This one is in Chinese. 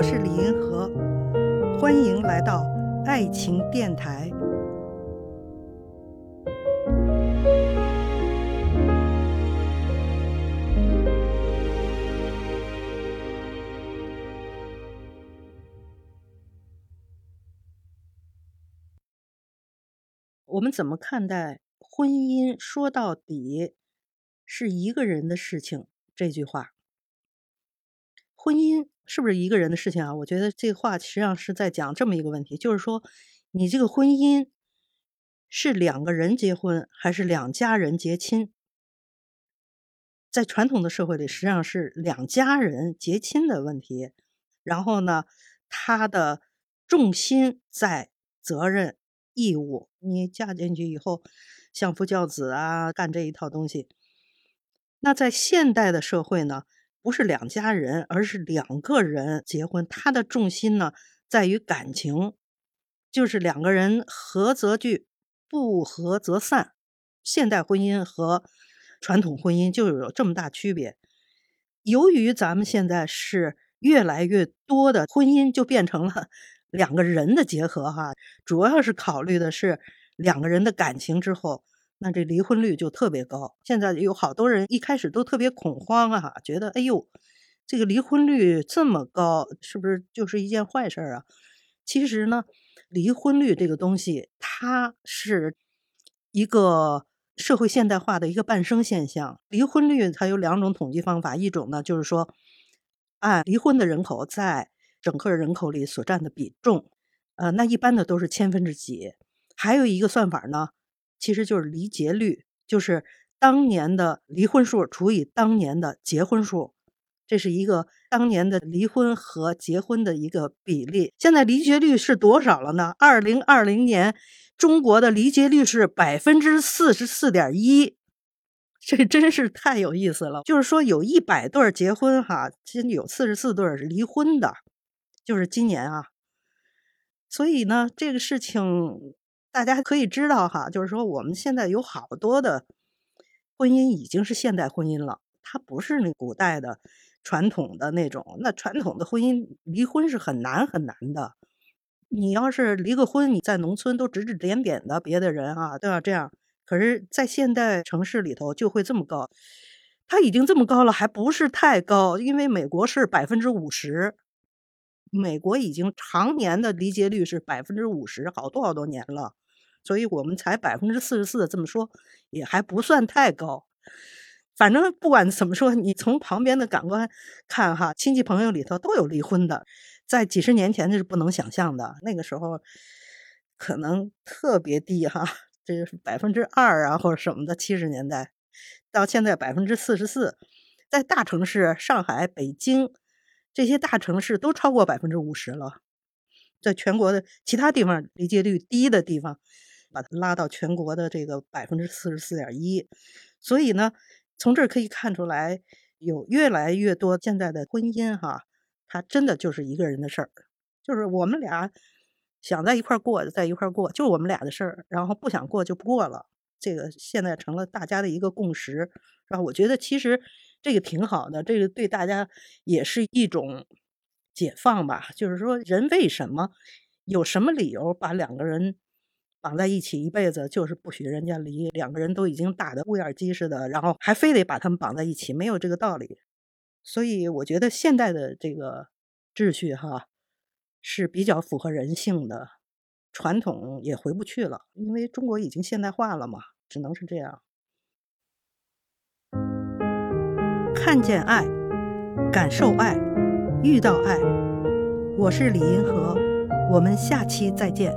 我是李银河，欢迎来到爱情电台。我们怎么看待婚姻？说到底是一个人的事情。这句话，婚姻是不是一个人的事情啊？我觉得这话实际上是在讲这么一个问题，就是说，你这个婚姻是两个人结婚，还是两家人结亲？在传统的社会里，实际上是两家人结亲的问题。然后呢，他的重心在责任。义务，你嫁进去以后，相夫教子啊，干这一套东西。那在现代的社会呢，不是两家人，而是两个人结婚，他的重心呢在于感情，就是两个人合则聚，不合则散。现代婚姻和传统婚姻就有这么大区别。由于咱们现在是越来越多的婚姻就变成了。两个人的结合，哈，主要是考虑的是两个人的感情之后，那这离婚率就特别高。现在有好多人一开始都特别恐慌啊，觉得哎呦，这个离婚率这么高，是不是就是一件坏事啊？其实呢，离婚率这个东西，它是一个社会现代化的一个伴生现象。离婚率它有两种统计方法，一种呢就是说，按离婚的人口在。整个人口里所占的比重，呃，那一般的都是千分之几。还有一个算法呢，其实就是离结率，就是当年的离婚数除以当年的结婚数，这是一个当年的离婚和结婚的一个比例。现在离结率是多少了呢？二零二零年，中国的离结率是百分之四十四点一，这真是太有意思了。就是说，有一百对结婚哈，其实有四十四对是离婚的。就是今年啊，所以呢，这个事情大家可以知道哈，就是说我们现在有好多的婚姻已经是现代婚姻了，它不是那古代的传统的那种。那传统的婚姻离婚是很难很难的，你要是离个婚，你在农村都指指点点的别的人啊都要这样，可是，在现代城市里头就会这么高，它已经这么高了，还不是太高，因为美国是百分之五十。美国已经常年的离结率是百分之五十，好多好多年了，所以我们才百分之四十四。这么说也还不算太高。反正不管怎么说，你从旁边的感官看哈，亲戚朋友里头都有离婚的，在几十年前那是不能想象的。那个时候可能特别低哈，这是百分之二啊或者什么的。七十年代到现在百分之四十四，在大城市上海、北京。这些大城市都超过百分之五十了，在全国的其他地方离结率低的地方，把它拉到全国的这个百分之四十四点一。所以呢，从这儿可以看出来，有越来越多现在的婚姻哈，它真的就是一个人的事儿，就是我们俩想在一块儿过在一块儿过，就是我们俩的事儿，然后不想过就不过了。这个现在成了大家的一个共识，是吧？我觉得其实。这个挺好的，这个对大家也是一种解放吧。就是说，人为什么有什么理由把两个人绑在一起一辈子，就是不许人家离？两个人都已经打得乌眼鸡似的，然后还非得把他们绑在一起，没有这个道理。所以，我觉得现代的这个秩序哈是比较符合人性的，传统也回不去了，因为中国已经现代化了嘛，只能是这样。看见爱，感受爱，遇到爱。我是李银河，我们下期再见。